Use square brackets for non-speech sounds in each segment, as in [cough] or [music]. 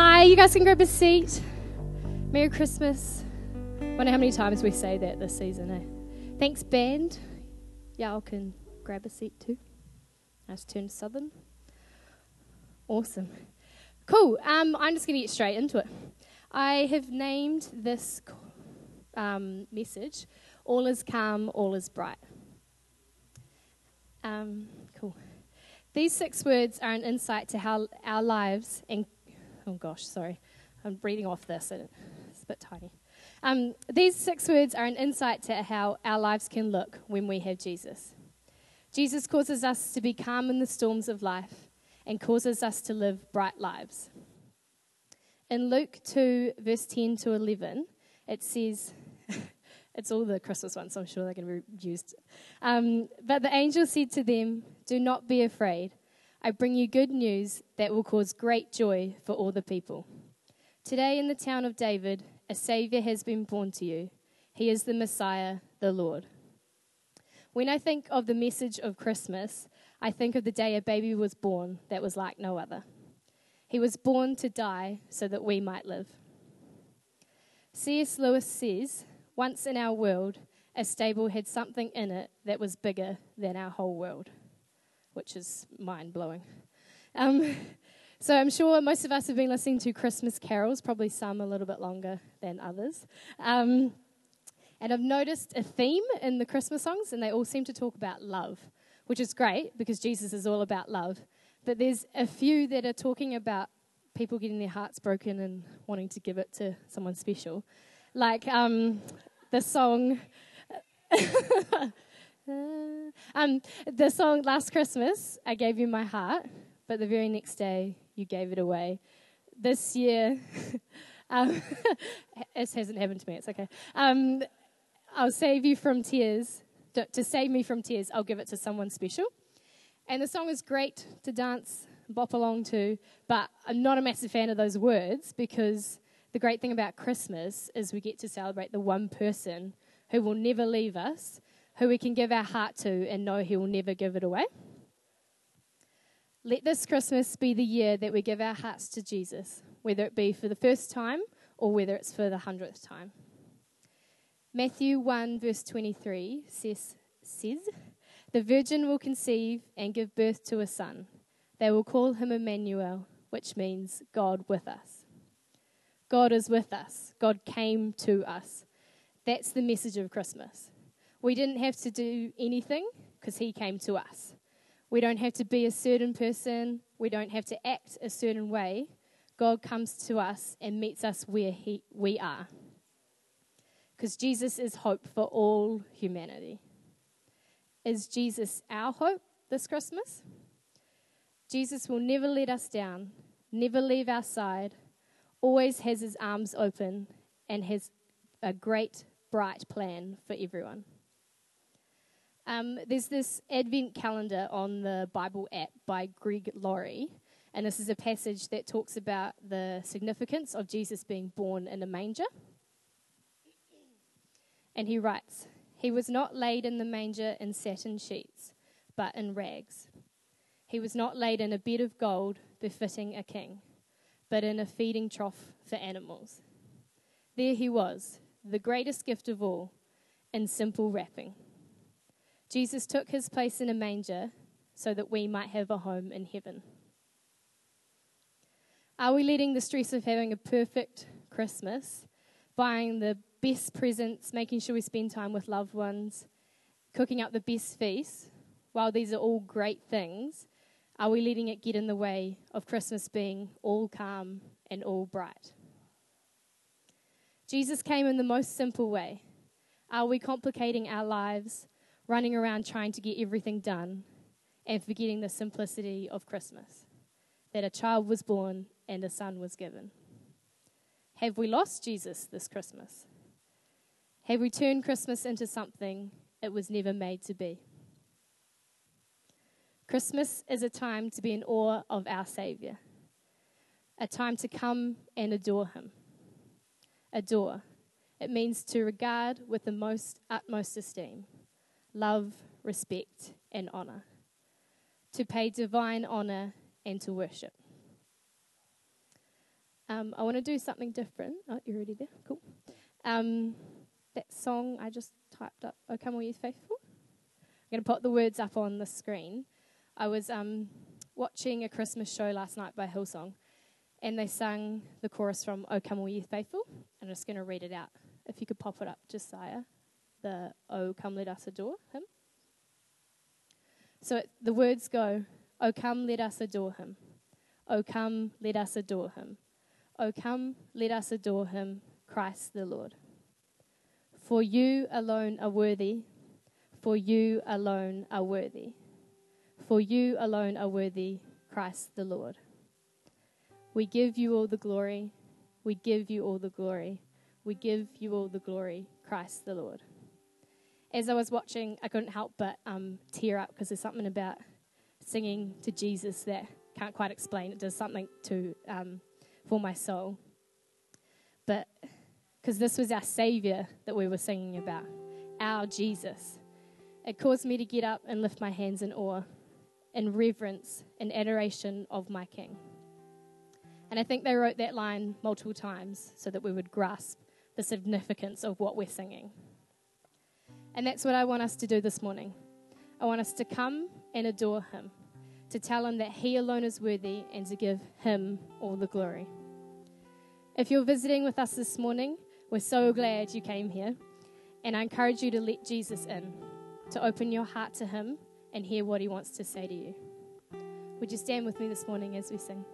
Hi, you guys can grab a seat. Merry Christmas. Wonder how many times we say that this season, eh? Thanks, band. Y'all can grab a seat too. Nice turn southern. Awesome. Cool. Um, I'm just going to get straight into it. I have named this um, message All is Calm, All is Bright. Um, cool. These six words are an insight to how our lives and oh gosh, sorry, I'm reading off this and it's a bit tiny. Um, these six words are an insight to how our lives can look when we have Jesus. Jesus causes us to be calm in the storms of life and causes us to live bright lives. In Luke 2, verse 10 to 11, it says, [laughs] it's all the Christmas ones, so I'm sure they're going to be used. Um, but the angel said to them, Do not be afraid. I bring you good news that will cause great joy for all the people. Today, in the town of David, a Savior has been born to you. He is the Messiah, the Lord. When I think of the message of Christmas, I think of the day a baby was born that was like no other. He was born to die so that we might live. C.S. Lewis says, Once in our world, a stable had something in it that was bigger than our whole world, which is mind blowing. Um, [laughs] so I'm sure most of us have been listening to Christmas carols, probably some a little bit longer than others. Um, and I've noticed a theme in the Christmas songs, and they all seem to talk about love, which is great because Jesus is all about love. But there's a few that are talking about people getting their hearts broken and wanting to give it to someone special. Like um, the song. [laughs] um, the song Last Christmas, I gave you my heart, but the very next day you gave it away. This year, [laughs] um, [laughs] hasn't happened to me, it's okay. Um, I'll save you from tears. To save me from tears, I'll give it to someone special. And the song is great to dance, bop along to, but I'm not a massive fan of those words because the great thing about Christmas is we get to celebrate the one person who will never leave us, who we can give our heart to and know he will never give it away. Let this Christmas be the year that we give our hearts to Jesus, whether it be for the first time or whether it's for the hundredth time. Matthew 1, verse 23 says, says the virgin will conceive and give birth to a son. They will call him Emmanuel, which means God with us. God is with us. God came to us. That's the message of Christmas. We didn't have to do anything because he came to us. We don't have to be a certain person. We don't have to act a certain way. God comes to us and meets us where he, we are. Because Jesus is hope for all humanity. Is Jesus our hope this Christmas? Jesus will never let us down, never leave our side, always has his arms open, and has a great, bright plan for everyone. Um, there's this Advent calendar on the Bible app by Greg Laurie, and this is a passage that talks about the significance of Jesus being born in a manger. And he writes, he was not laid in the manger in satin sheets, but in rags. He was not laid in a bed of gold befitting a king, but in a feeding trough for animals. There he was, the greatest gift of all, in simple wrapping. Jesus took his place in a manger so that we might have a home in heaven. Are we letting the stress of having a perfect Christmas, buying the best presents, making sure we spend time with loved ones, cooking up the best feast, while these are all great things, are we letting it get in the way of Christmas being all calm and all bright? Jesus came in the most simple way. Are we complicating our lives, running around trying to get everything done, and forgetting the simplicity of Christmas? That a child was born and a son was given. Have we lost Jesus this Christmas? Have we turned Christmas into something it was never made to be? Christmas is a time to be in awe of our Saviour, a time to come and adore Him. Adore. It means to regard with the most utmost esteem, love, respect, and honour. To pay divine honour and to worship. Um, I want to do something different. Oh, you're already there? Cool. Um, that song I just typed up, Oh Come All You Faithful. I'm going to put the words up on the screen. I was um, watching a Christmas show last night by Hillsong, and they sang the chorus from Oh Come All You Faithful. I'm just going to read it out. If you could pop it up, Josiah. The Oh Come Let Us Adore Him. So it, the words go, Oh come let us adore him. Oh come let us adore him. Oh come let us adore him, Christ the Lord. For you alone are worthy, for you alone are worthy. For you alone are worthy, Christ the Lord. We give you all the glory. We give you all the glory. We give you all the glory, Christ the Lord. As I was watching, I couldn't help but um, tear up because there's something about singing to Jesus that can't quite explain. It does something to um, for my soul. But because this was our Savior that we were singing about, our Jesus. It caused me to get up and lift my hands in awe, in reverence and adoration of my King. And I think they wrote that line multiple times so that we would grasp the significance of what we're singing. And that's what I want us to do this morning. I want us to come and adore Him, to tell Him that He alone is worthy, and to give Him all the glory. If you're visiting with us this morning, we're so glad you came here. And I encourage you to let Jesus in, to open your heart to Him and hear what He wants to say to you. Would you stand with me this morning as we sing?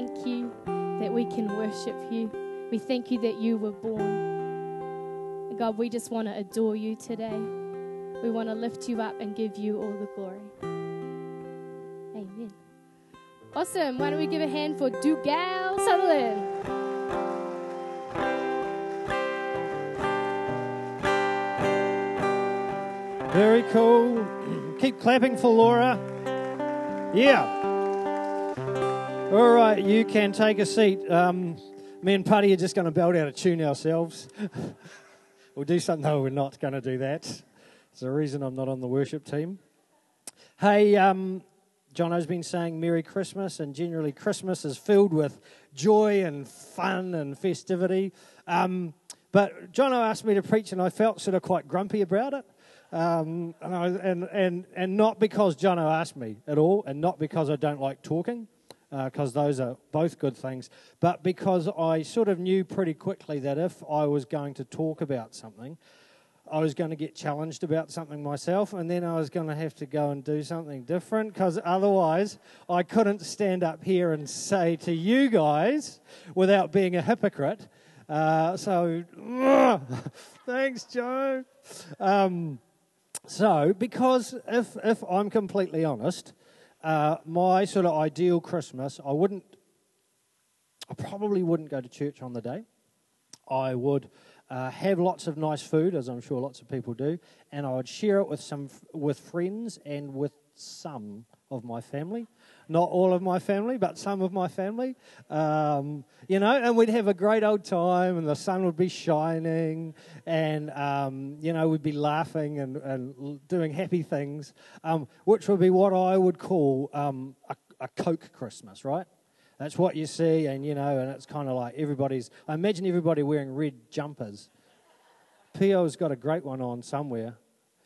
Thank you that we can worship you. We thank you that you were born. God, we just want to adore you today. We want to lift you up and give you all the glory. Amen. Awesome. Why don't we give a hand for Dougal Sutherland? Very cool. Keep clapping for Laura. Yeah. All right, you can take a seat. Um, me and Putty are just going to belt out a tune ourselves. [laughs] we'll do something, no, we're not going to do that. It's the reason I'm not on the worship team. Hey, um, Jono's been saying Merry Christmas, and generally Christmas is filled with joy and fun and festivity. Um, but Jono asked me to preach, and I felt sort of quite grumpy about it. Um, and, I, and, and, and not because Jono asked me at all, and not because I don't like talking, because those are both good things, but because I sort of knew pretty quickly that if I was going to talk about something, I was going to get challenged about something myself, and then I was going to have to go and do something different because otherwise I couldn't stand up here and say to you guys without being a hypocrite. Uh, so, [laughs] thanks, Joe. Um, so, because if, if I'm completely honest, uh, my sort of ideal Christmas, I wouldn't, I probably wouldn't go to church on the day. I would uh, have lots of nice food, as I'm sure lots of people do, and I would share it with some with friends and with some of my family, not all of my family, but some of my family. Um, you know, and we'd have a great old time, and the sun would be shining, and um, you know, we'd be laughing and, and doing happy things, um, which would be what I would call um, a, a Coke Christmas, right? That's what you see, and you know, and it's kind of like everybody's. I imagine everybody wearing red jumpers. Pio's got a great one on somewhere.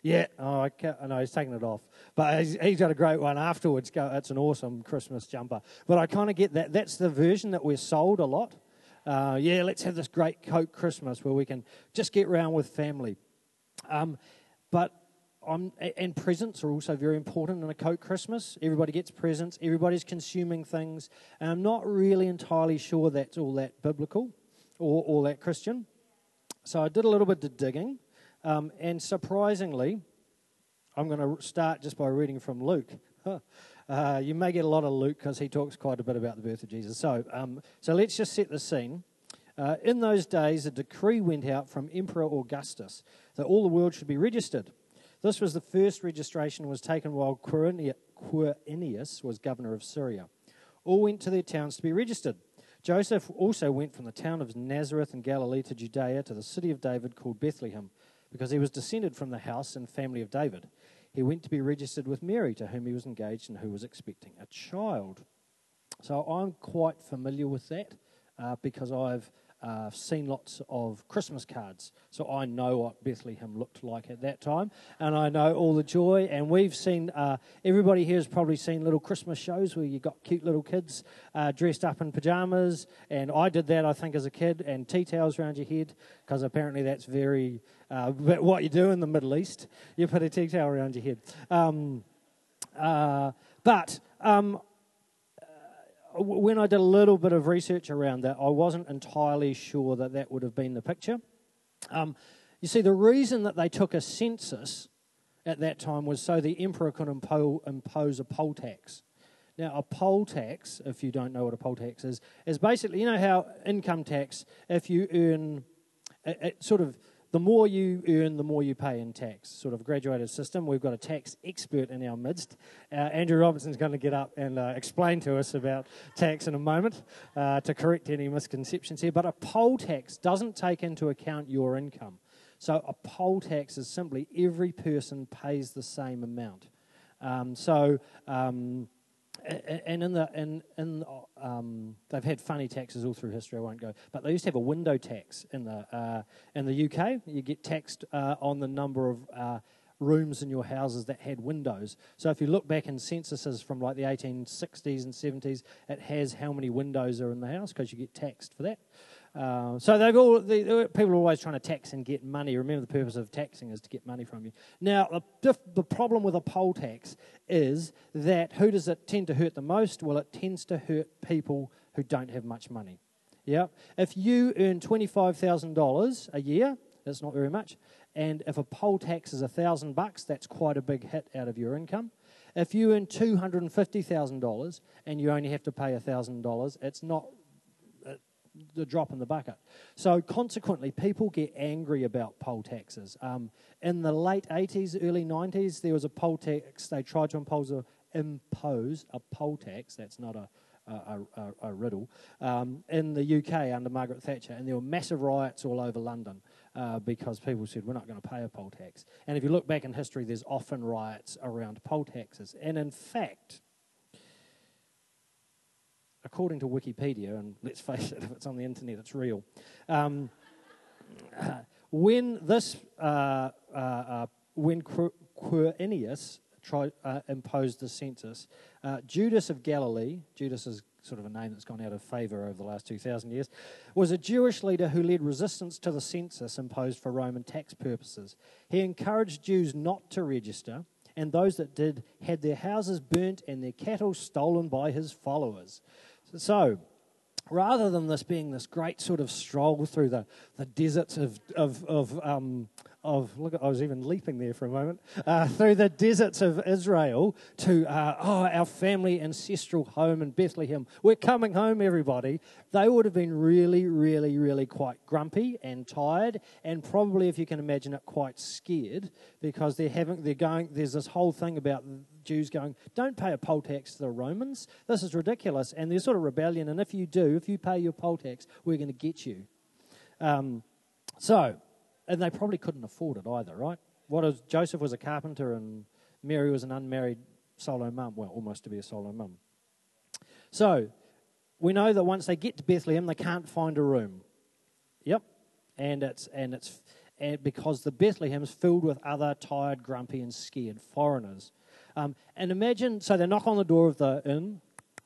Yeah, oh, I, know he's taking it off, but he's, he's got a great one afterwards. Go, an awesome Christmas jumper. But I kind of get that. That's the version that we're sold a lot. Uh, yeah, let's have this great Coke Christmas where we can just get round with family. Um, but I'm, and presents are also very important in a Coke Christmas. Everybody gets presents. Everybody's consuming things, and I'm not really entirely sure that's all that biblical or all that Christian. So I did a little bit of digging, um, and surprisingly, I'm going to start just by reading from Luke. [laughs] Uh, you may get a lot of Luke because he talks quite a bit about the birth of Jesus. So, um, so let's just set the scene. Uh, in those days, a decree went out from Emperor Augustus that all the world should be registered. This was the first registration was taken while Quirinius was governor of Syria. All went to their towns to be registered. Joseph also went from the town of Nazareth in Galilee to Judea to the city of David called Bethlehem, because he was descended from the house and family of David. He went to be registered with Mary, to whom he was engaged and who was expecting a child. So I'm quite familiar with that uh, because I've uh, seen lots of Christmas cards. So I know what Bethlehem looked like at that time, and I know all the joy. And we've seen uh, everybody here has probably seen little Christmas shows where you got cute little kids uh, dressed up in pajamas, and I did that I think as a kid, and tea towels around your head because apparently that's very uh, [laughs] what you do in the Middle East. You put a tea towel around your head. Um, uh, but um, when I did a little bit of research around that, I wasn't entirely sure that that would have been the picture. Um, you see, the reason that they took a census at that time was so the emperor could impo- impose a poll tax. Now, a poll tax, if you don't know what a poll tax is, is basically, you know how income tax, if you earn, it, it sort of, the more you earn, the more you pay in tax. Sort of graduated system. We've got a tax expert in our midst. Uh, Andrew Robertson's going to get up and uh, explain to us about tax in a moment uh, to correct any misconceptions here. But a poll tax doesn't take into account your income. So a poll tax is simply every person pays the same amount. Um, so um, and in the in in um, they've had funny taxes all through history. I won't go, but they used to have a window tax in the uh, in the UK. You get taxed uh, on the number of uh, rooms in your houses that had windows. So if you look back in censuses from like the 1860s and 70s, it has how many windows are in the house because you get taxed for that. Uh, so they've all people are always trying to tax and get money. Remember, the purpose of taxing is to get money from you. Now, the, the problem with a poll tax is that who does it tend to hurt the most? Well, it tends to hurt people who don't have much money. Yeah, if you earn twenty five thousand dollars a year, that's not very much. And if a poll tax is a thousand bucks, that's quite a big hit out of your income. If you earn two hundred and fifty thousand dollars and you only have to pay thousand dollars, it's not the drop in the bucket. So consequently, people get angry about poll taxes. Um, in the late 80s, early 90s, there was a poll tax. They tried to impose a, impose a poll tax. That's not a, a, a, a riddle. Um, in the UK under Margaret Thatcher, and there were massive riots all over London uh, because people said we're not going to pay a poll tax. And if you look back in history, there's often riots around poll taxes. And in fact, according to Wikipedia, and let's face it, [laughs] if it's on the internet, it's real. Um, [laughs] when this, uh, uh, uh, when Quirinius tried, uh, imposed the census, uh, Judas of Galilee, Judas is sort of a name that's gone out of favour over the last 2,000 years, was a Jewish leader who led resistance to the census imposed for Roman tax purposes. He encouraged Jews not to register, and those that did had their houses burnt and their cattle stolen by his followers. So, rather than this being this great sort of stroll through the, the deserts of, of, of, um, of look, I was even leaping there for a moment uh, through the deserts of Israel to uh, oh our family ancestral home in Bethlehem. We're coming home, everybody. They would have been really, really, really quite grumpy and tired, and probably, if you can imagine it, quite scared because they're having they're going. There's this whole thing about Jews going, don't pay a poll tax to the Romans. This is ridiculous, and there's sort of rebellion. And if you do, if you pay your poll tax, we're going to get you. Um, so and they probably couldn't afford it either, right? What is Joseph was a carpenter and Mary was an unmarried solo mum, well, almost to be a solo mum. So we know that once they get to Bethlehem, they can't find a room. Yep, and it's and it's and because the Bethlehem's filled with other tired, grumpy, and scared foreigners. Um, and imagine, so they knock on the door of the inn,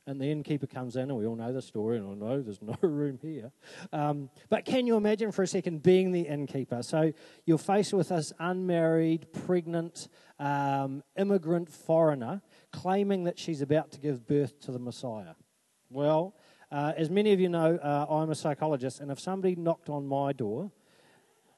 and the innkeeper comes in, and we all know the story, and I know there's no [laughs] room here. Um, but can you imagine for a second being the innkeeper? So you're faced with this unmarried, pregnant, um, immigrant foreigner claiming that she's about to give birth to the Messiah. Well, uh, as many of you know, uh, I'm a psychologist, and if somebody knocked on my door,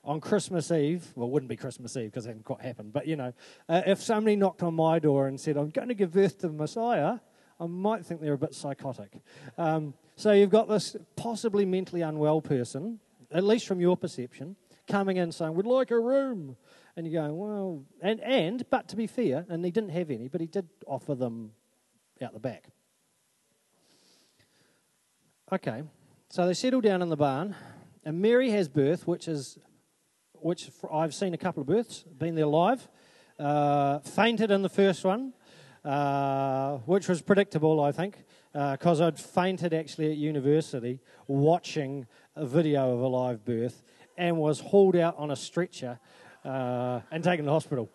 on Christmas Eve, well, it wouldn't be Christmas Eve because it hadn't quite happened, but you know, uh, if somebody knocked on my door and said, I'm going to give birth to the Messiah, I might think they're a bit psychotic. Um, so you've got this possibly mentally unwell person, at least from your perception, coming in saying, We'd like a room. And you're going, Well, and, and, but to be fair, and he didn't have any, but he did offer them out the back. Okay, so they settle down in the barn, and Mary has birth, which is, which I've seen a couple of births, been there live. Uh, fainted in the first one, uh, which was predictable, I think, because uh, I'd fainted actually at university watching a video of a live birth and was hauled out on a stretcher uh, and taken to hospital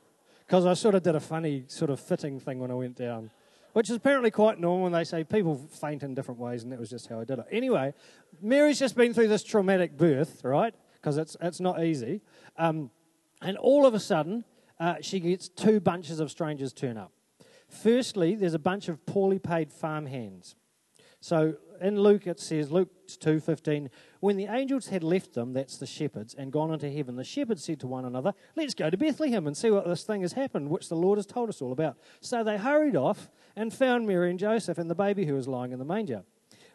because I sort of did a funny sort of fitting thing when I went down which is apparently quite normal. And they say people faint in different ways, and that was just how I did it. Anyway, Mary's just been through this traumatic birth, right? Because it's it's not easy, um, and all of a sudden, uh, she gets two bunches of strangers turn up. Firstly, there's a bunch of poorly paid farm hands. So in Luke it says, Luke 2.15, when the angels had left them, that's the shepherds, and gone into heaven, the shepherds said to one another, let's go to Bethlehem and see what this thing has happened, which the Lord has told us all about. So they hurried off and found Mary and Joseph and the baby who was lying in the manger.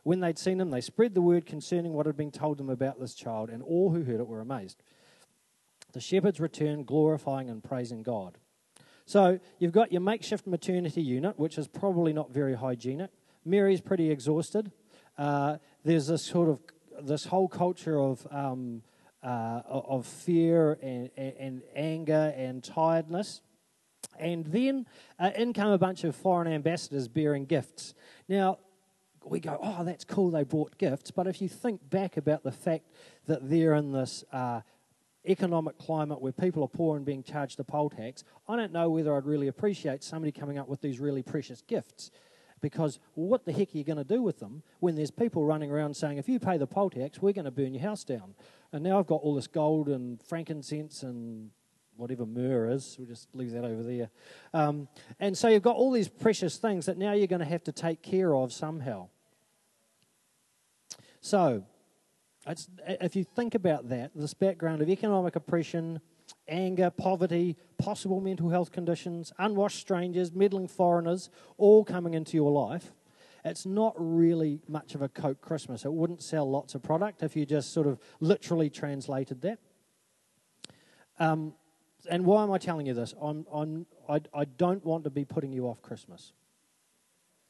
When they'd seen him, they spread the word concerning what had been told them about this child, and all who heard it were amazed. The shepherds returned, glorifying and praising God. So you've got your makeshift maternity unit, which is probably not very hygienic. Mary's pretty exhausted. Uh, there's this sort of this whole culture of um, uh, of fear and, and, and, anger and tiredness. And then uh, in come a bunch of foreign ambassadors bearing gifts. Now, we go, oh, that's cool, they brought gifts. But if you think back about the fact that they're in this uh, economic climate where people are poor and being charged a poll tax, I don't know whether I'd really appreciate somebody coming up with these really precious gifts. Because what the heck are you going to do with them when there's people running around saying, if you pay the poll tax, we're going to burn your house down? And now I've got all this gold and frankincense and whatever myrrh is. We'll just leave that over there. Um, and so you've got all these precious things that now you're going to have to take care of somehow. So, if you think about that, this background of economic oppression, anger, poverty, possible mental health conditions, unwashed strangers, meddling foreigners, all coming into your life, it's not really much of a Coke Christmas. It wouldn't sell lots of product if you just sort of literally translated that. Um, and why am I telling you this? I'm, I'm, I, I don't want to be putting you off Christmas.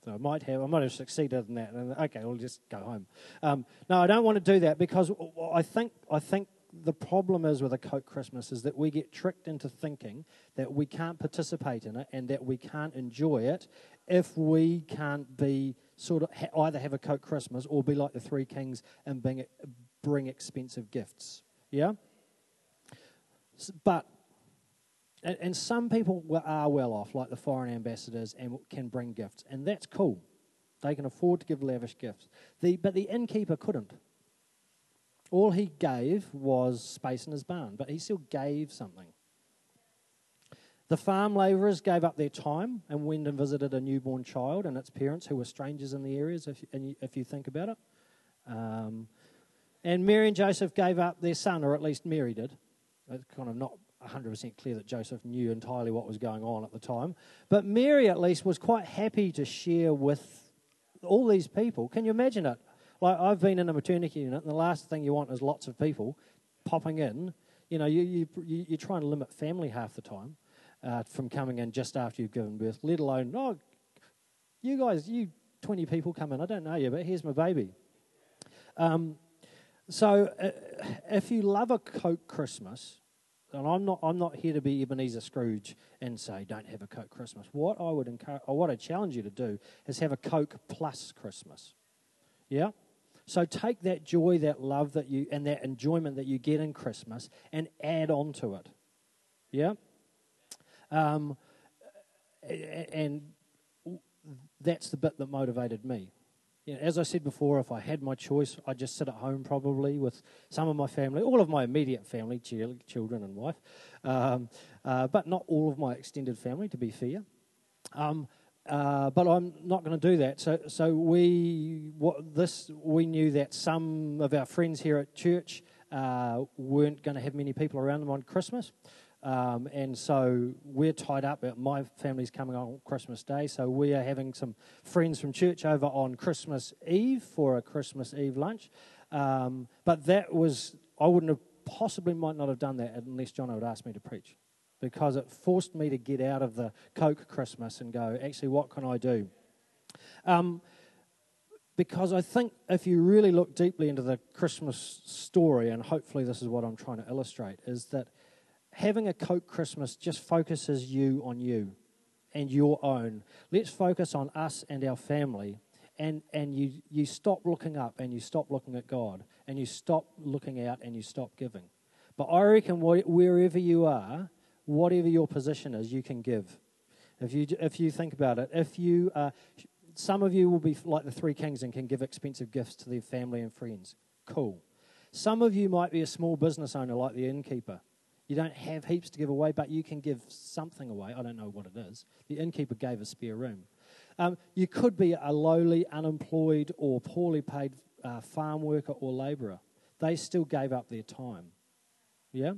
So I might have, I might have succeeded in that. And okay, I'll just go home. Um, no, I don't want to do that because I think, I think the problem is with a Coke Christmas is that we get tricked into thinking that we can't participate in it and that we can't enjoy it if we can't be sort of ha- either have a Coke Christmas or be like the Three Kings and bring, bring expensive gifts. Yeah? But and, and, some people are well off, like the foreign ambassadors, and can bring gifts, and that's cool. They can afford to give lavish gifts. The, but the innkeeper couldn't. All he gave was space in his barn, but he still gave something. The farm labourers gave up their time and went and visited a newborn child and its parents who were strangers in the areas, if, you, if you think about it. Um, and Mary and Joseph gave up their son, or at least Mary did. It's kind of not 100% clear that Joseph knew entirely what was going on at the time. But Mary, at least, was quite happy to share with all these people. Can you imagine it? Like, I've been in a maternity unit, and the last thing you want is lots of people popping in. You know, you, you, you, you try and limit family half the time uh, from coming in just after you've given birth, let alone, oh, you guys, you 20 people come in, I don't know you, but here's my baby. Um, so, uh, if you love a Coke Christmas, and I'm not, I'm not here to be Ebenezer Scrooge and say don't have a Coke Christmas. What I would encourage, or what I challenge you to do is have a Coke plus Christmas. Yeah. So take that joy, that love that you, and that enjoyment that you get in Christmas, and add on to it. Yeah. Um, and that's the bit that motivated me. You know, as I said before, if I had my choice, I'd just sit at home probably with some of my family, all of my immediate family, chil- children and wife, um, uh, but not all of my extended family, to be fair. Um, uh, but I'm not going to do that. So, so we what this we knew that some of our friends here at church uh, weren't going to have many people around them on Christmas. Um, and so we're tied up. My family's coming on Christmas Day, so we are having some friends from church over on Christmas Eve for a Christmas Eve lunch. Um, but that was, I wouldn't have possibly might not have done that unless John had asked me to preach because it forced me to get out of the Coke Christmas and go, actually, what can I do? Um, because I think if you really look deeply into the Christmas story, and hopefully this is what I'm trying to illustrate, is that having a Coke Christmas just focuses you on you and your own. Let's focus on us and our family. And, and you, you stop looking up and you stop looking at God and you stop looking out and you stop giving. But I reckon wh- wherever you are, whatever your position is, you can give. If you, if you think about it, if you, uh, some of you will be like the three kings and can give expensive gifts to their family and friends. Cool. Some of you might be a small business owner like the innkeeper. You don't have heaps to give away, but you can give something away. I don't know what it is. The innkeeper gave a spare room. Um, you could be a lowly, unemployed, or poorly paid uh, farm worker or labourer. They still gave up their time. Yeah?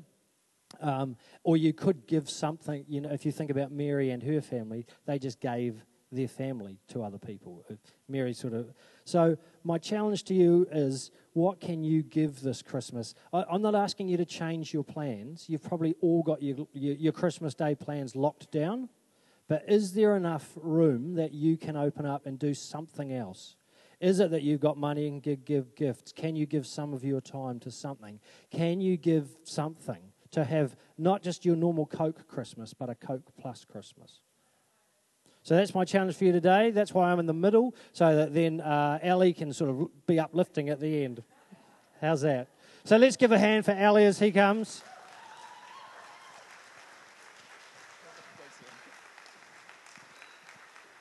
Um, or you could give something, you know, if you think about Mary and her family, they just gave their family to other people. Uh, Mary sort of. So, my challenge to you is what can you give this Christmas? I, I'm not asking you to change your plans. You've probably all got your, your, your Christmas Day plans locked down. But is there enough room that you can open up and do something else? Is it that you've got money and give, give gifts? Can you give some of your time to something? Can you give something to have not just your normal Coke Christmas, but a Coke plus Christmas? So that's my challenge for you today. That's why I'm in the middle, so that then uh, Ali can sort of be uplifting at the end. How's that? So let's give a hand for Ali as he comes.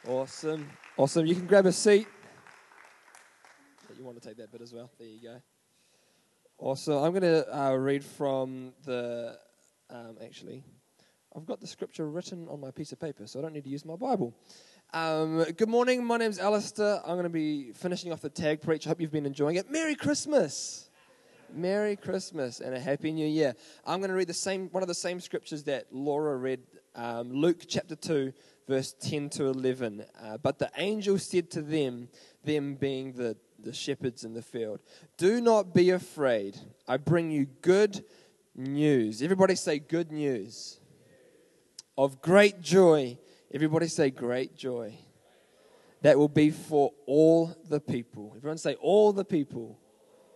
Awesome. Awesome. You can grab a seat. You want to take that bit as well? There you go. Awesome. I'm going to uh, read from the. Um, actually, I've got the scripture written on my piece of paper, so I don't need to use my Bible. Um, good morning. My name's Alistair. I'm going to be finishing off the tag preach. I hope you've been enjoying it. Merry Christmas. Merry Christmas and a Happy New Year. I'm going to read the same one of the same scriptures that Laura read, um, Luke chapter 2, verse 10 to 11. Uh, but the angel said to them, them being the, the shepherds in the field, Do not be afraid. I bring you good news. Everybody say good news. Of great joy. Everybody say great joy. That will be for all the people. Everyone say all the people.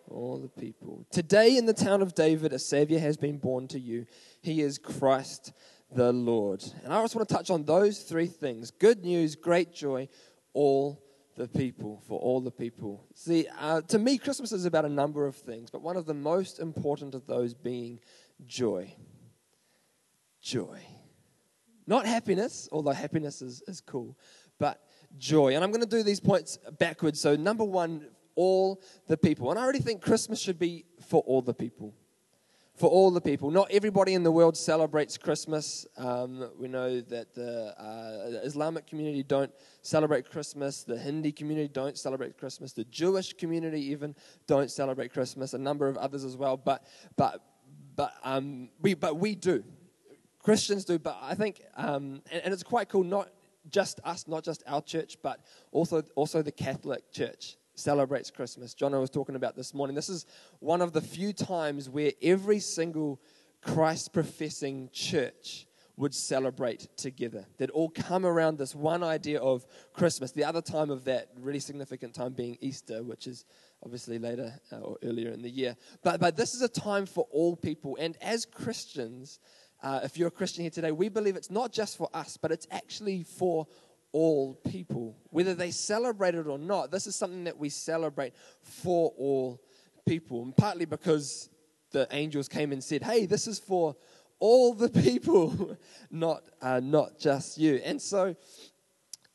All the people. Today in the town of David, a Savior has been born to you. He is Christ the Lord. And I just want to touch on those three things good news, great joy, all the people, for all the people. See, uh, to me, Christmas is about a number of things, but one of the most important of those being joy. Joy. Not happiness, although happiness is, is cool, but joy. And I'm going to do these points backwards. So, number one, all the people. And I already think Christmas should be for all the people. For all the people. Not everybody in the world celebrates Christmas. Um, we know that the uh, Islamic community don't celebrate Christmas. The Hindi community don't celebrate Christmas. The Jewish community even don't celebrate Christmas. A number of others as well. But, but, but, um, we, but we do. Christians do, but I think, um, and, and it's quite cool, not just us, not just our church, but also, also the Catholic Church celebrates Christmas. John I was talking about this morning. This is one of the few times where every single Christ professing church would celebrate together. They'd all come around this one idea of Christmas. The other time of that really significant time being Easter, which is obviously later uh, or earlier in the year. But, but this is a time for all people. And as Christians, uh, if you're a Christian here today, we believe it's not just for us, but it's actually for all people. Whether they celebrate it or not, this is something that we celebrate for all people. And partly because the angels came and said, hey, this is for all the people, [laughs] not, uh, not just you. And so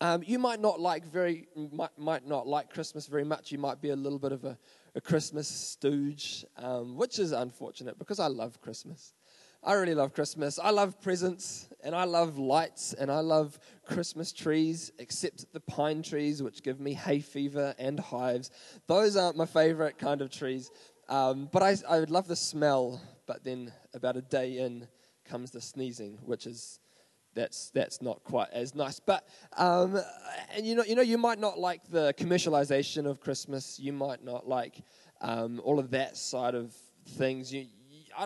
um, you might not like very might, might not like Christmas very much. You might be a little bit of a, a Christmas Scrooge, um, which is unfortunate because I love Christmas. I really love Christmas. I love presents and I love lights and I love Christmas trees, except the pine trees, which give me hay fever and hives. Those aren't my favorite kind of trees. Um, but I, I would love the smell, but then about a day in comes the sneezing, which is that's that's not quite as nice. But um, and you know you know you might not like the commercialization of Christmas. You might not like um, all of that side of things. You,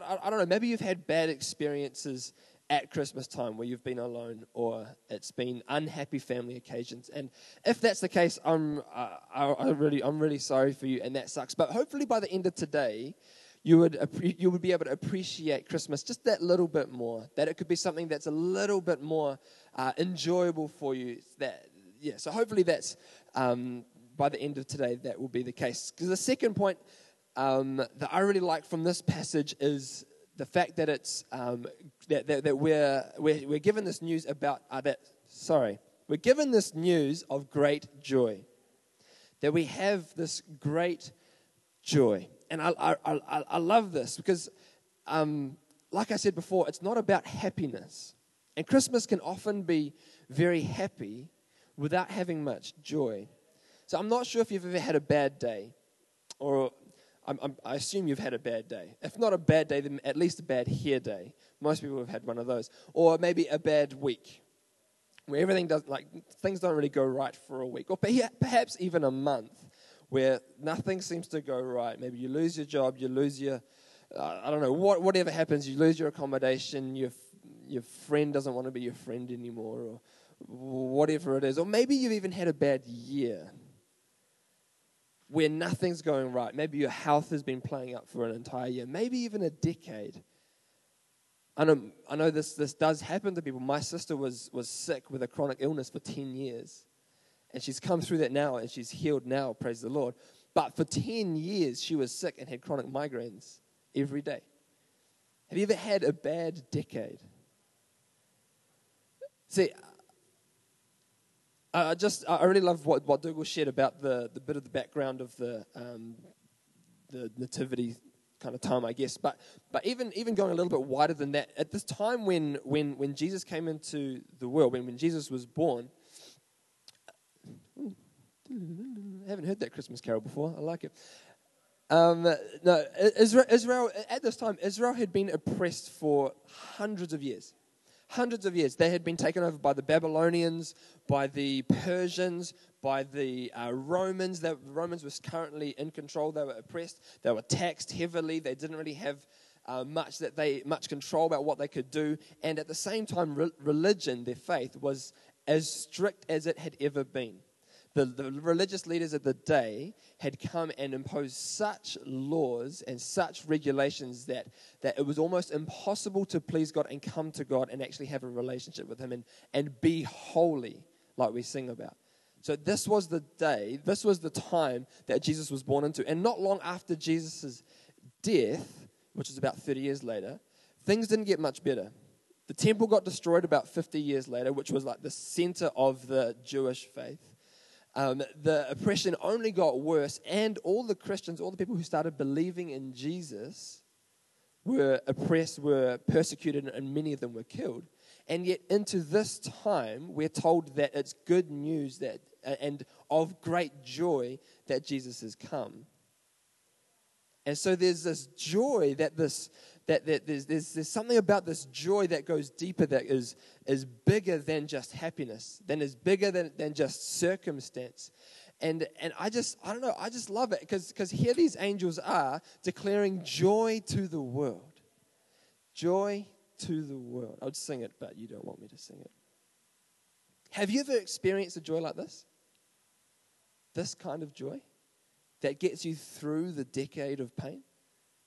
I, I, don't know. Maybe you've had bad experiences at Christmas time where you've been alone or it's been unhappy family occasions. And if that's the case, I'm uh, I, I really I'm really sorry for you, and that sucks. But hopefully by the end of today you would, you would be able to appreciate Christmas just that little bit more. That it could be something that's a little bit more uh, enjoyable for you. That yeah. So hopefully that's um, by the end of today that will be the case. Because the second point um, that I really like from this passage is the fact that it's um, that, that, that we're, we're we're given this news about uh, that. Sorry, we're given this news of great joy. That we have this great joy and I, I, I, I love this because, um, like I said before, it's not about happiness. And Christmas can often be very happy without having much joy. So I'm not sure if you've ever had a bad day, or I'm, I'm, i assume you've had a bad day. If not a bad day, then at least a bad hair day. Most people have had one of those. Or maybe a bad week, where everything does like things don't really go right for a week, or perhaps even a month where nothing seems to go right. Maybe you lose your job, you lose your, uh, I don't know, what, whatever happens, you lose your accommodation, your, your friend doesn't want to be your friend anymore, or whatever it is. Or maybe you've even had a bad year where nothing's going right. Maybe your health has been playing up for an entire year, maybe even a decade. I know, I know this, this does happen to people. My sister was, was sick with a chronic illness for 10 years. And she's come through that now and she's healed now, praise the Lord. But for 10 years, she was sick and had chronic migraines every day. Have you ever had a bad decade? See, I just I really love what, what Dougal shared about the, the bit of the background of the um, the nativity kind of time, I guess. But but even even going a little bit wider than that, at this time when when when Jesus came into the world, when, when Jesus was born, I haven't heard that Christmas carol before. I like it. Um, no, Israel, Israel, at this time, Israel had been oppressed for hundreds of years. Hundreds of years. They had been taken over by the Babylonians, by the Persians, by the uh, Romans. The Romans was currently in control. They were oppressed. They were taxed heavily. They didn't really have uh, much that they much control about what they could do. And at the same time, re- religion, their faith, was as strict as it had ever been the, the religious leaders of the day had come and imposed such laws and such regulations that, that it was almost impossible to please God and come to God and actually have a relationship with Him and, and be holy, like we sing about. So, this was the day, this was the time that Jesus was born into. And not long after Jesus' death, which is about 30 years later, things didn't get much better. The temple got destroyed about 50 years later, which was like the center of the Jewish faith um, the oppression only got worse, and all the Christians, all the people who started believing in Jesus, were oppressed, were persecuted, and many of them were killed. And yet, into this time, we're told that it's good news that, and of great joy that Jesus has come. And so there's this joy that this that, that there's, there's, there's something about this joy that goes deeper that is, is bigger than just happiness, than is bigger than, than just circumstance. And, and I just, I don't know, I just love it because cause here these angels are declaring joy to the world. Joy to the world. I would sing it, but you don't want me to sing it. Have you ever experienced a joy like this? This kind of joy that gets you through the decade of pain?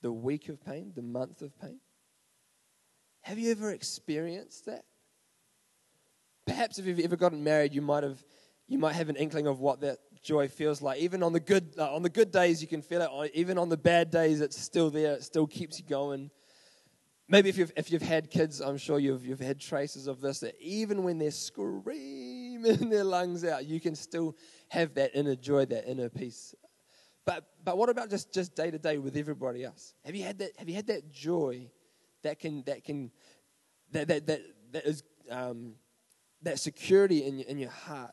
The week of pain, the month of pain? Have you ever experienced that? Perhaps if you've ever gotten married, you might have you might have an inkling of what that joy feels like. Even on the good uh, on the good days, you can feel it. Even on the bad days, it's still there. It still keeps you going. Maybe if you've if you've had kids, I'm sure you've you've had traces of this. That even when they're screaming [laughs] their lungs out, you can still have that inner joy, that inner peace. But, but what about just, just day to day with everybody else? Have you had that, have you had that joy that can, that can, that, that, that, that is, um, that security in, in your heart?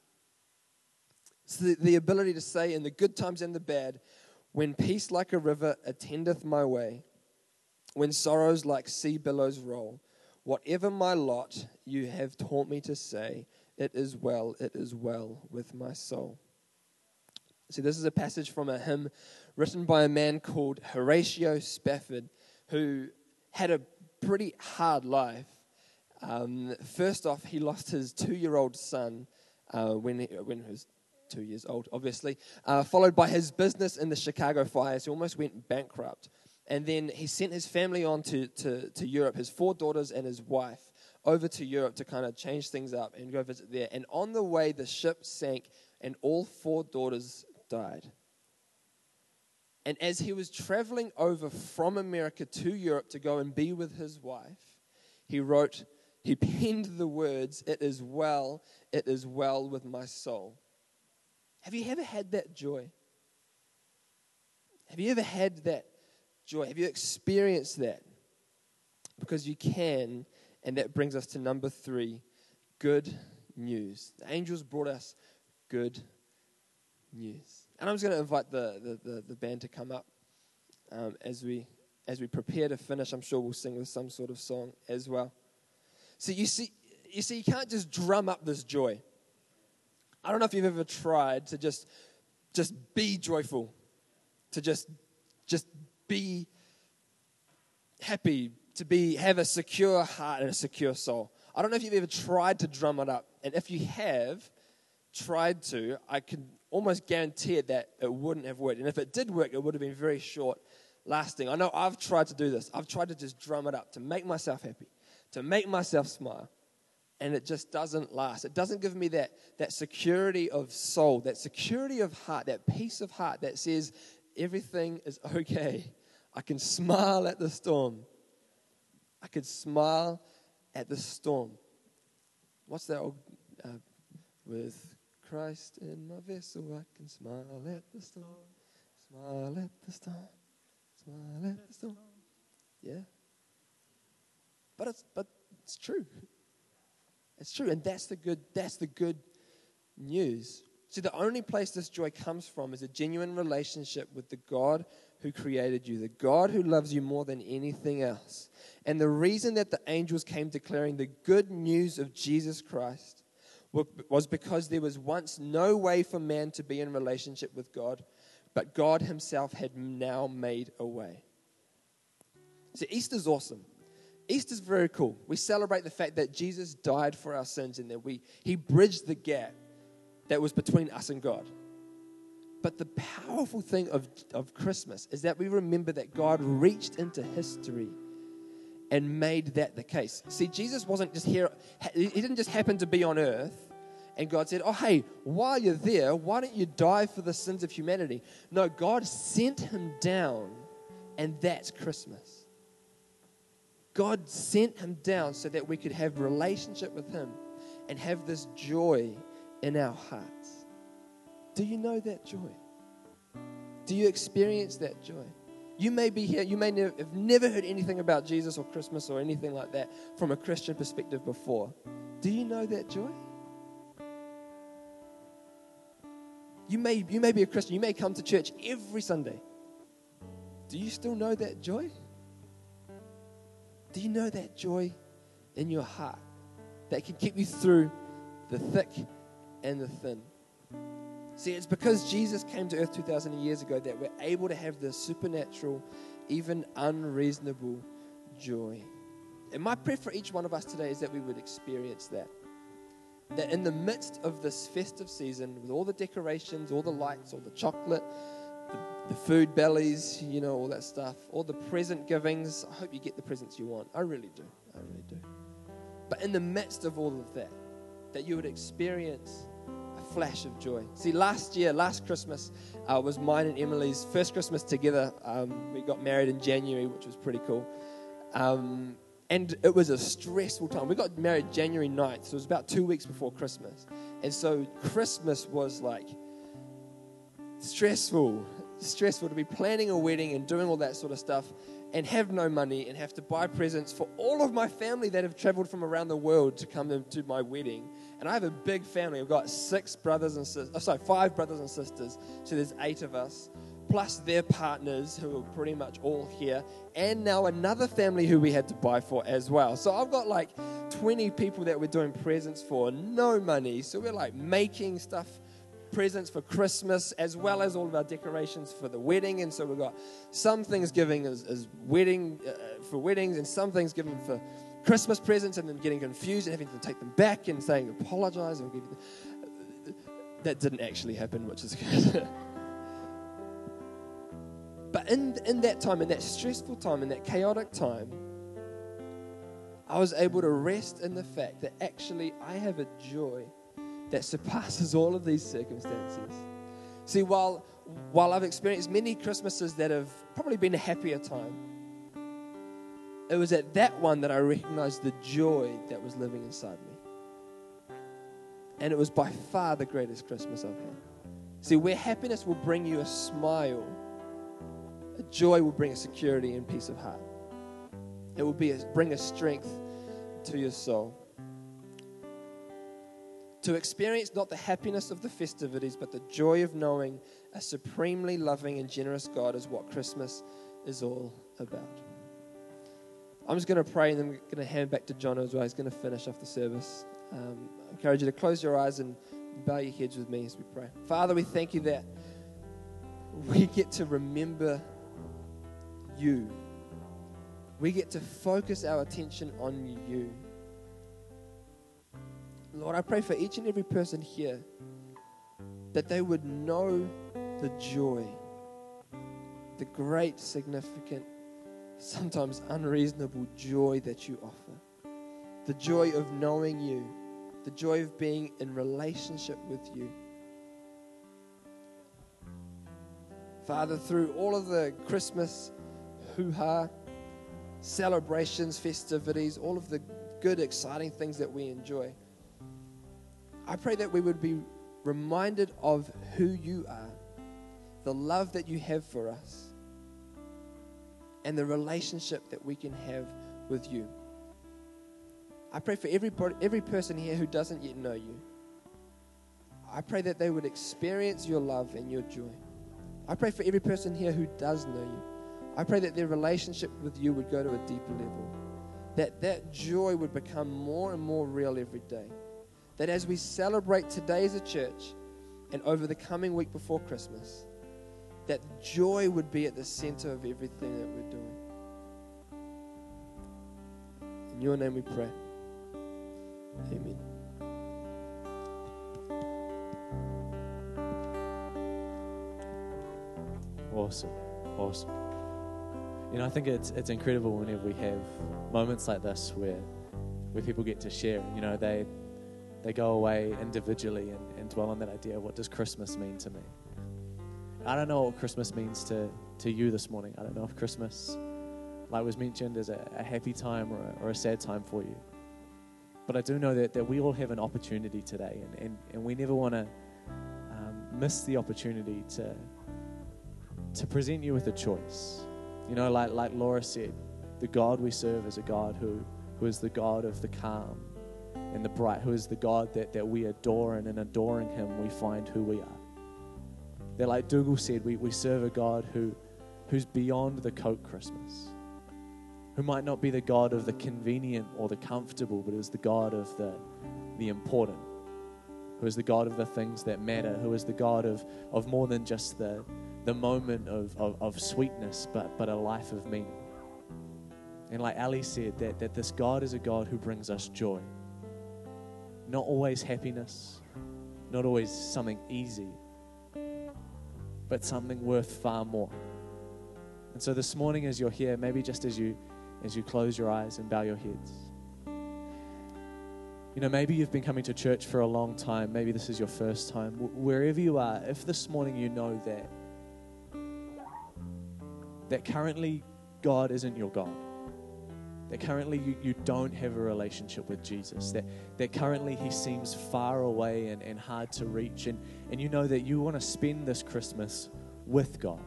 So the, the ability to say in the good times and the bad, when peace like a river attendeth my way, when sorrows like sea billows roll, whatever my lot, you have taught me to say, it is well, it is well with my soul. See, this is a passage from a hymn written by a man called Horatio Spafford, who had a pretty hard life. Um, first off, he lost his two year old son uh, when, he, when he was two years old, obviously, uh, followed by his business in the Chicago fires. He almost went bankrupt. And then he sent his family on to, to, to Europe, his four daughters and his wife, over to Europe to kind of change things up and go visit there. And on the way, the ship sank, and all four daughters died. And as he was traveling over from America to Europe to go and be with his wife, he wrote, he penned the words, It is well, it is well with my soul. Have you ever had that joy? Have you ever had that joy? Have you experienced that? Because you can, and that brings us to number three good news. The angels brought us good news. And I'm just going to invite the, the, the, the, band to come up um, as, we, as we prepare to finish. I'm sure we'll sing with some sort of song as well. So you see, you see, you can't just drum up this joy. I don't know if you've ever tried to just, just be joyful, to just, just be happy, to be, have a secure heart and a secure soul. I don't know if you've ever tried to drum it up. And if you have tried to, I can almost guaranteed that it wouldn't have worked. And if it did work, it would have been very short lasting. I know I've tried to do this. I've tried to just drum it up to make myself happy, to make myself smile. And it just doesn't last. It doesn't give me that, that security of soul, that security of heart, that peace of heart that says everything is [laughs] okay. I can smile at the storm. I could smile at the storm. What's that old, uh, with Christ in my vessel, I can smile at the storm, smile at the storm, smile at the storm. Yeah. But it's but it's true. It's true, and that's the good that's the good news. See, the only place this joy comes from is a genuine relationship with the God who created you, the God who loves you more than anything else. And the reason that the angels came declaring the good news of Jesus Christ was because there was once no way for man to be in relationship with God, but God Himself had now made a way. So Easter's awesome. Easter's very cool. We celebrate the fact that Jesus died for our sins and that we, He bridged the gap that was between us and God. But the powerful thing of, of Christmas is that we remember that God reached into history and made that the case. See, Jesus wasn't just here, he didn't just happen to be on earth and God said, Oh, hey, while you're there, why don't you die for the sins of humanity? No, God sent him down, and that's Christmas. God sent him down so that we could have relationship with him and have this joy in our hearts. Do you know that joy? Do you experience that joy? You may be here, you may have never heard anything about Jesus or Christmas or anything like that from a Christian perspective before. Do you know that joy? You may, you may be a Christian, you may come to church every Sunday. Do you still know that joy? Do you know that joy in your heart that can keep you through the thick and the thin? See, it's because Jesus came to earth 2,000 years ago that we're able to have this supernatural, even unreasonable joy. And my prayer for each one of us today is that we would experience that. That in the midst of this festive season, with all the decorations, all the lights, all the chocolate, the, the food bellies, you know, all that stuff, all the present givings, I hope you get the presents you want. I really do. I really do. But in the midst of all of that, that you would experience flash of joy. See, last year, last Christmas, uh, was mine and Emily's first Christmas together. Um, we got married in January, which was pretty cool. Um, and it was a stressful time. We got married January 9th, so it was about two weeks before Christmas. And so Christmas was like stressful, stressful to be planning a wedding and doing all that sort of stuff and have no money and have to buy presents for all of my family that have traveled from around the world to come to my wedding. And I have a big family. I've got six brothers and sisters, oh, sorry, five brothers and sisters. So there's eight of us, plus their partners who are pretty much all here, and now another family who we had to buy for as well. So I've got like 20 people that we're doing presents for, no money. So we're like making stuff presents for Christmas as well as all of our decorations for the wedding. And so we've got some things giving as, wedding uh, for weddings and some things given for Christmas presents and then getting confused and having to take them back and saying apologize. And that didn't actually happen, which is good. [laughs] but in, in that time, in that stressful time, in that chaotic time, I was able to rest in the fact that actually I have a joy that surpasses all of these circumstances. See, while, while I've experienced many Christmases that have probably been a happier time, it was at that one that I recognized the joy that was living inside me. And it was by far the greatest Christmas I've had. See, where happiness will bring you a smile, a joy will bring a security and peace of heart. It will be a, bring a strength to your soul to experience not the happiness of the festivities, but the joy of knowing a supremely loving and generous God is what Christmas is all about. I'm just going to pray and then I'm going to hand back to John as well. He's going to finish off the service. Um, I encourage you to close your eyes and bow your heads with me as we pray. Father, we thank you that we get to remember you. We get to focus our attention on you. Lord, I pray for each and every person here that they would know the joy, the great, significant, sometimes unreasonable joy that you offer. The joy of knowing you, the joy of being in relationship with you. Father, through all of the Christmas hoo ha, celebrations, festivities, all of the good, exciting things that we enjoy. I pray that we would be reminded of who you are, the love that you have for us, and the relationship that we can have with you. I pray for every, every person here who doesn't yet know you. I pray that they would experience your love and your joy. I pray for every person here who does know you. I pray that their relationship with you would go to a deeper level. That that joy would become more and more real every day that as we celebrate today as a church and over the coming week before Christmas, that joy would be at the center of everything that we're doing. In your name we pray. Amen. Awesome. Awesome. You know, I think it's it's incredible whenever we have moments like this where where people get to share. You know, they they go away individually and, and dwell on that idea what does Christmas mean to me. I don't know what Christmas means to, to you this morning. I don't know if Christmas, like was mentioned, is a, a happy time or a, or a sad time for you. But I do know that, that we all have an opportunity today, and, and, and we never want to um, miss the opportunity to, to present you with a choice. You know, like, like Laura said, the God we serve is a God who, who is the God of the calm and the bright, who is the God that, that we adore, and in adoring him, we find who we are. That, like Dougal said, we, we serve a God who, who's beyond the Coke Christmas, who might not be the God of the convenient or the comfortable, but is the God of the, the important, who is the God of the things that matter, who is the God of, of more than just the, the moment of, of, of sweetness, but, but a life of meaning. And like Ali said, that, that this God is a God who brings us joy. Not always happiness, not always something easy, but something worth far more. And so this morning, as you're here, maybe just as you as you close your eyes and bow your heads. You know, maybe you've been coming to church for a long time. Maybe this is your first time. Wherever you are, if this morning you know that that currently God isn't your God, that currently you, you don't have a relationship with Jesus, that, that currently He seems far away and, and hard to reach, and, and you know that you want to spend this Christmas with God.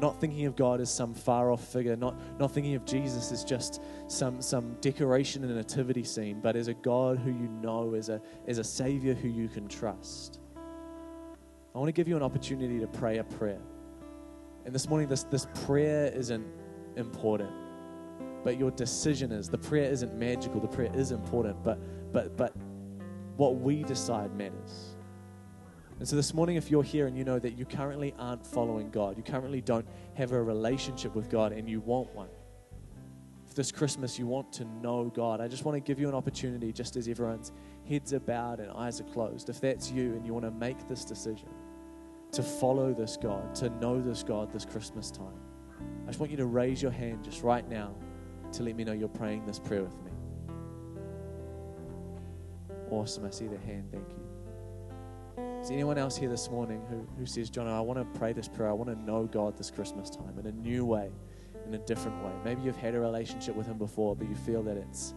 Not thinking of God as some far off figure, not, not thinking of Jesus as just some, some decoration in a nativity scene, but as a God who you know, as a, as a Savior who you can trust. I want to give you an opportunity to pray a prayer. And this morning, this, this prayer isn't important, but your decision is. The prayer isn't magical, the prayer is important, but, but, but what we decide matters. And so this morning, if you're here and you know that you currently aren't following God, you currently don't have a relationship with God and you want one, if this Christmas you want to know God, I just want to give you an opportunity, just as everyone's heads are bowed and eyes are closed. If that's you and you want to make this decision to follow this God, to know this God this Christmas time, I just want you to raise your hand just right now to let me know you're praying this prayer with me. Awesome. I see the hand. Thank you. Is anyone else here this morning who, who says, John, I want to pray this prayer. I want to know God this Christmas time in a new way, in a different way. Maybe you've had a relationship with Him before, but you feel that it's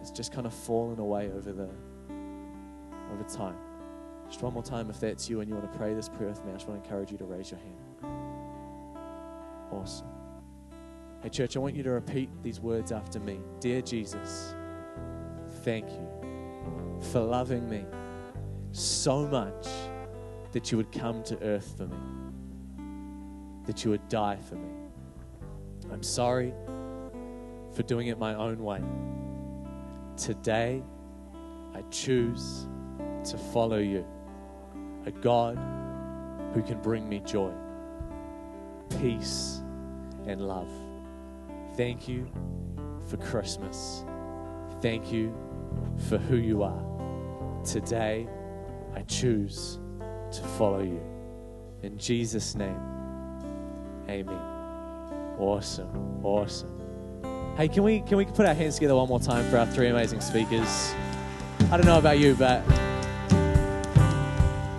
it's just kind of fallen away over the over time. Just one more time, if that's you and you want to pray this prayer with me, I just want to encourage you to raise your hand. Awesome. Hey, church, I want you to repeat these words after me. Dear Jesus, thank you for loving me so much that you would come to earth for me, that you would die for me. I'm sorry for doing it my own way. Today, I choose to follow you, a God who can bring me joy, peace, and love. Thank you for Christmas. Thank you for who you are. Today, I choose to follow you. In Jesus' name, amen. Awesome. Awesome. Hey, can we can we put our hands together one more time for our three amazing speakers? I don't know about you, but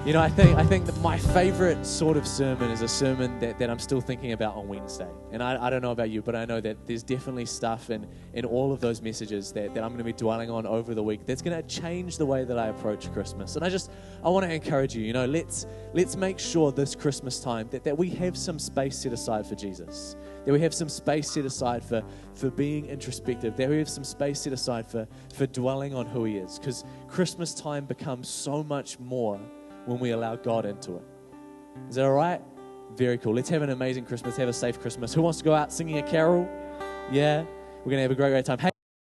you know, I think I think that my favorite sort of sermon is a sermon that, that I'm still thinking about on Wednesday. And I, I don't know about you, but I know that there's definitely stuff in, in all of those messages that, that I'm going to be dwelling on over the week that's going to change the way that I approach Christmas. And I just I want to encourage you, you know, let's let's make sure this Christmas time that, that we have some space set aside for Jesus. That we have some space set aside for, for being introspective. That we have some space set aside for, for dwelling on who He is. Because Christmas time becomes so much more when we allow God into it. Is that all right? Very cool. Let's have an amazing Christmas. Have a safe Christmas. Who wants to go out singing a carol? Yeah. We're going to have a great, great time. Hey,